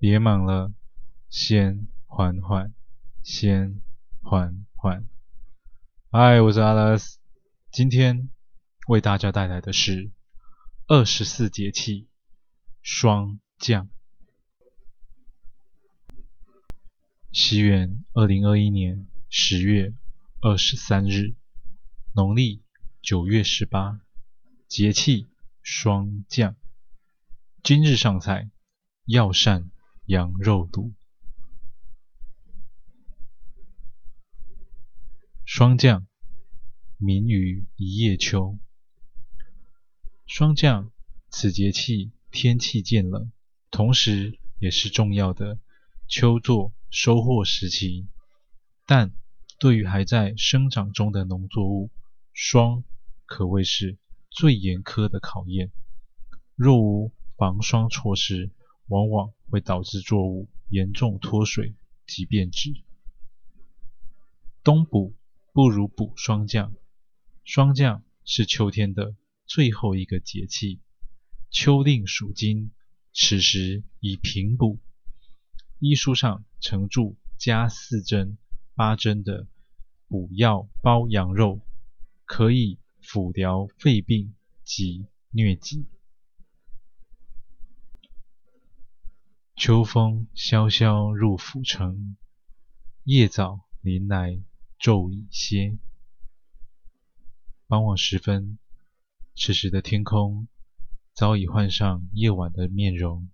别忙了，先缓缓，先缓缓。嗨，我是阿拉斯，今天为大家带来的是二十四节气霜降。西元二零二一年十月二十三日，农历九月十八，节气霜降。今日上菜，药膳羊肉肚。霜降，名于一夜秋。霜降，此节气天气渐冷，同时也是重要的秋作收获时期。但对于还在生长中的农作物，霜可谓是最严苛的考验。若无防霜措施，往往会导致作物严重脱水及变质。冬补不如补霜降，霜降是秋天的最后一个节气，秋令属金，此时宜平补。医书上曾注加四针、八针的补药包羊肉，可以辅疗肺病及疟疾。秋风萧萧入府城，夜早临来昼已歇。傍晚时分，此时的天空早已换上夜晚的面容。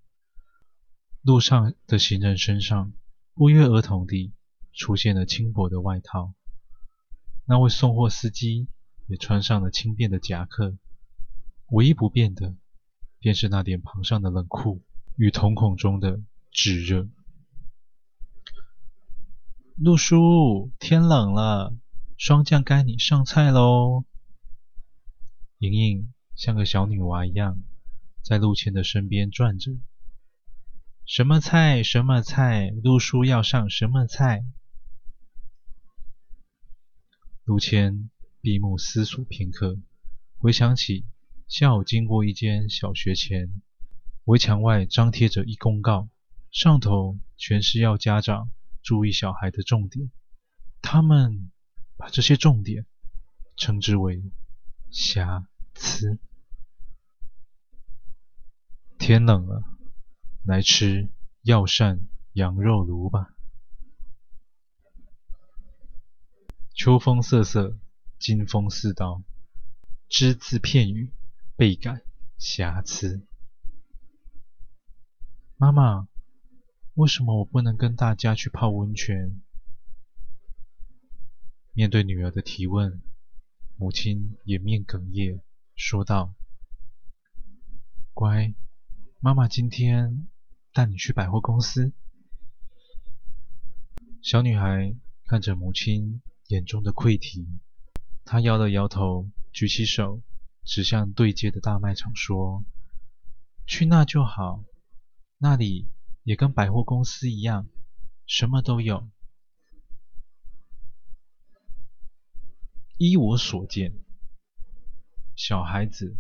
路上的行人身上不约而同地出现了轻薄的外套，那位送货司机也穿上了轻便的夹克，唯一不变的便是那脸庞上的冷酷。与瞳孔中的炙热。陆叔，天冷了，霜降该你上菜喽。莹莹像个小女娃一样，在陆谦的身边转着。什么菜？什么菜？陆叔要上什么菜？陆谦闭目思索片刻，回想起下午经过一间小学前。围墙外张贴着一公告，上头全是要家长注意小孩的重点。他们把这些重点称之为瑕疵。天冷了，来吃药膳羊肉炉吧。秋风瑟瑟，金风似刀，只字片语，倍感瑕疵。妈妈，为什么我不能跟大家去泡温泉？面对女儿的提问，母亲掩面哽咽，说道：“乖，妈妈今天带你去百货公司。”小女孩看着母亲眼中的溃堤，她摇了摇头，举起手指向对街的大卖场，说：“去那就好。”那里也跟百货公司一样，什么都有。依我所见，小孩子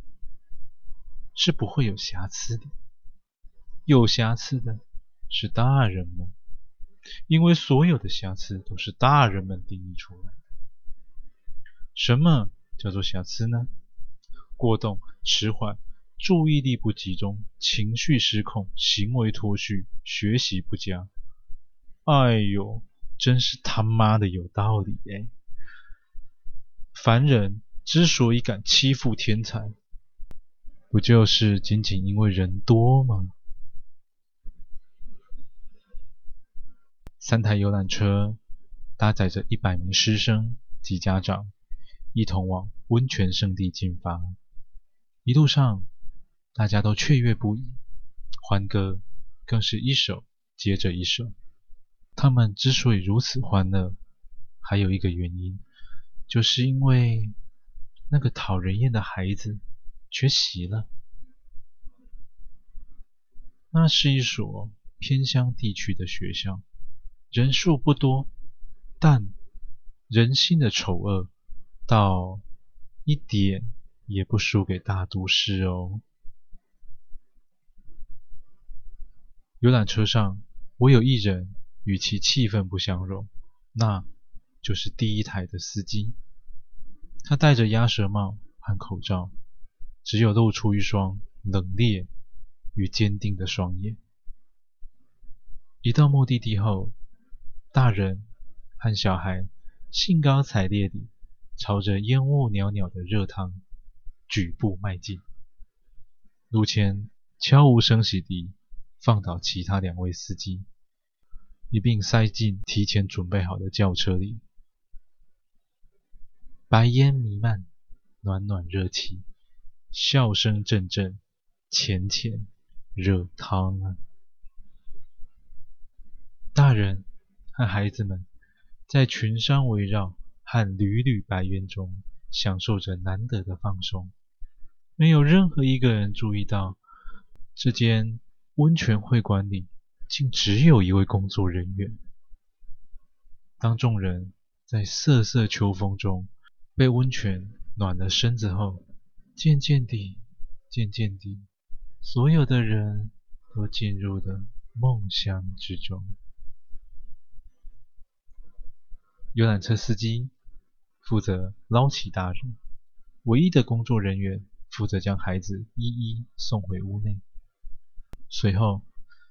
是不会有瑕疵的，有瑕疵的是大人们，因为所有的瑕疵都是大人们定义出来的。什么叫做瑕疵呢？过动、迟缓。注意力不集中，情绪失控，行为脱序，学习不佳。哎呦，真是他妈的有道理哎！凡人之所以敢欺负天才，不就是仅仅因为人多吗？三台游览车搭载着一百名师生及家长，一同往温泉圣地进发。一路上，大家都雀跃不已，欢歌更是一首接着一首。他们之所以如此欢乐，还有一个原因，就是因为那个讨人厌的孩子缺席了。那是一所偏乡地区的学校，人数不多，但人心的丑恶，到一点也不输给大都市哦。游览车上，唯有一人与其气氛不相容，那就是第一台的司机。他戴着鸭舌帽和口罩，只有露出一双冷冽与坚定的双眼。一到目的地后，大人和小孩兴高采烈地朝着烟雾袅袅的热汤举步迈进。陆谦悄无声息地放倒其他两位司机，一并塞进提前准备好的轿车里。白烟弥漫，暖暖热气，笑声阵阵，浅浅热汤啊！大人和孩子们在群山围绕和缕缕白烟中享受着难得的放松，没有任何一个人注意到这间温泉会馆里竟只有一位工作人员。当众人在瑟瑟秋风中被温泉暖了身子后，渐渐地、渐渐地，所有的人都进入了梦乡之中。游览车司机负责捞起大人，唯一的工作人员负责将孩子一一送回屋内。随后，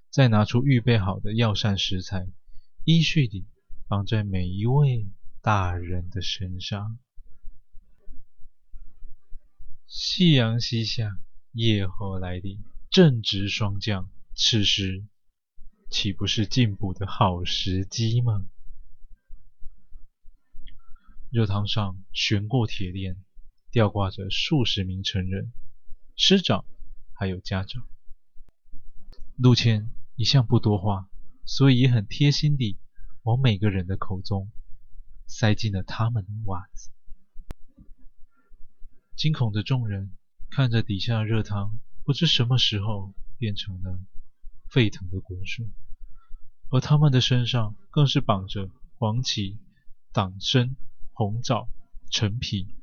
再拿出预备好的药膳食材，依序地绑在每一位大人的身上。夕阳西下，夜后来临，正值霜降，此时岂不是进补的好时机吗？热汤上悬过铁链，吊挂着数十名成人、师长，还有家长。陆谦一向不多话，所以也很贴心地往每个人的口中塞进了他们的袜子。惊恐的众人看着底下的热汤，不知什么时候变成了沸腾的滚水，而他们的身上更是绑着黄芪、党参。红枣、陈皮，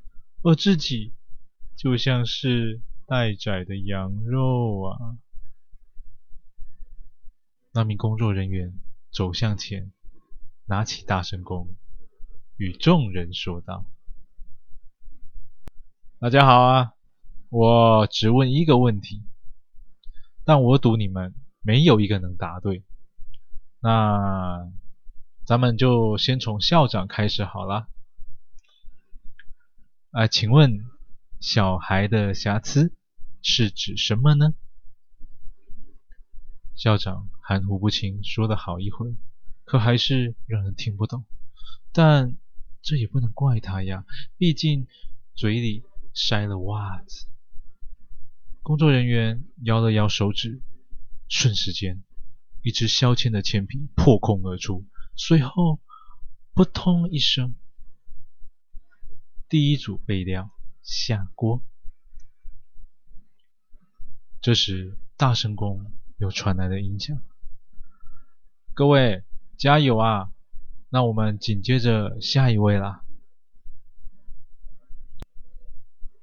而自己就像是待宰的羊肉啊！那名工作人员走向前，拿起大声公，与众人说道：“大家好啊，我只问一个问题，但我赌你们没有一个能答对。那咱们就先从校长开始好了。”啊，请问小孩的瑕疵是指什么呢？校长含糊不清说了好一会，可还是让人听不懂。但这也不能怪他呀，毕竟嘴里塞了袜子。工作人员摇了摇手指，瞬时间，一支削铅的铅笔破空而出，随后扑通一声。第一组备料下锅。这时，大声公又传来了音响：“各位加油啊！那我们紧接着下一位啦。”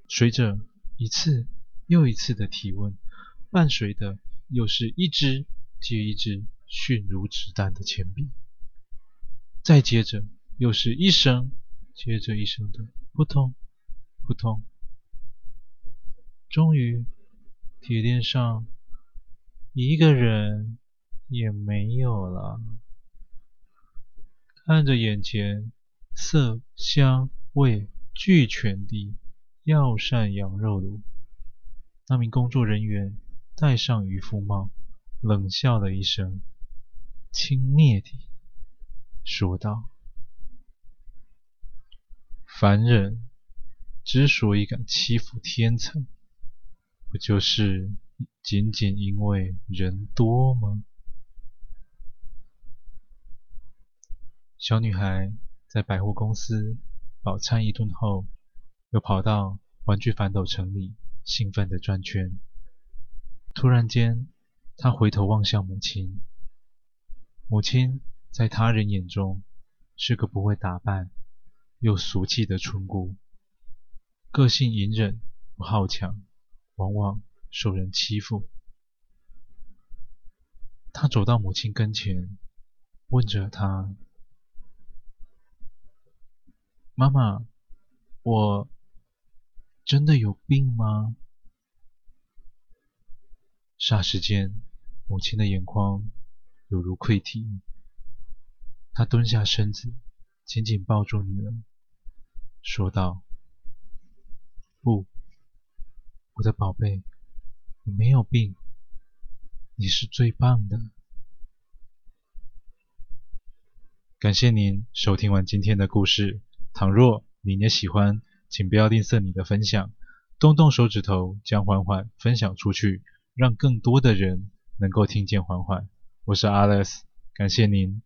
随着一次又一次的提问，伴随的又是一支接一支迅如子弹的铅笔，再接着又是一声接着一声的。扑通，扑通！终于，铁链上一个人也没有了。看着眼前色香味俱全的药膳羊肉炉，那名工作人员戴上渔夫帽，冷笑了一声，轻蔑地说道。凡人之所以敢欺负天才，不就是仅仅因为人多吗？小女孩在百货公司饱餐一顿后，又跑到玩具反斗城里，兴奋地转圈。突然间，她回头望向母亲。母亲在他人眼中是个不会打扮，又俗气的村姑，个性隐忍不好强，往往受人欺负。他走到母亲跟前，问着她：“妈妈，我真的有病吗？”霎时间，母亲的眼眶犹如溃堤。她蹲下身子，紧紧抱住女儿，说道：“不，我的宝贝，你没有病，你是最棒的。”感谢您收听完今天的故事。倘若你也喜欢，请不要吝啬你的分享，动动手指头将缓缓分享出去，让更多的人能够听见缓缓。我是 Alex，感谢您。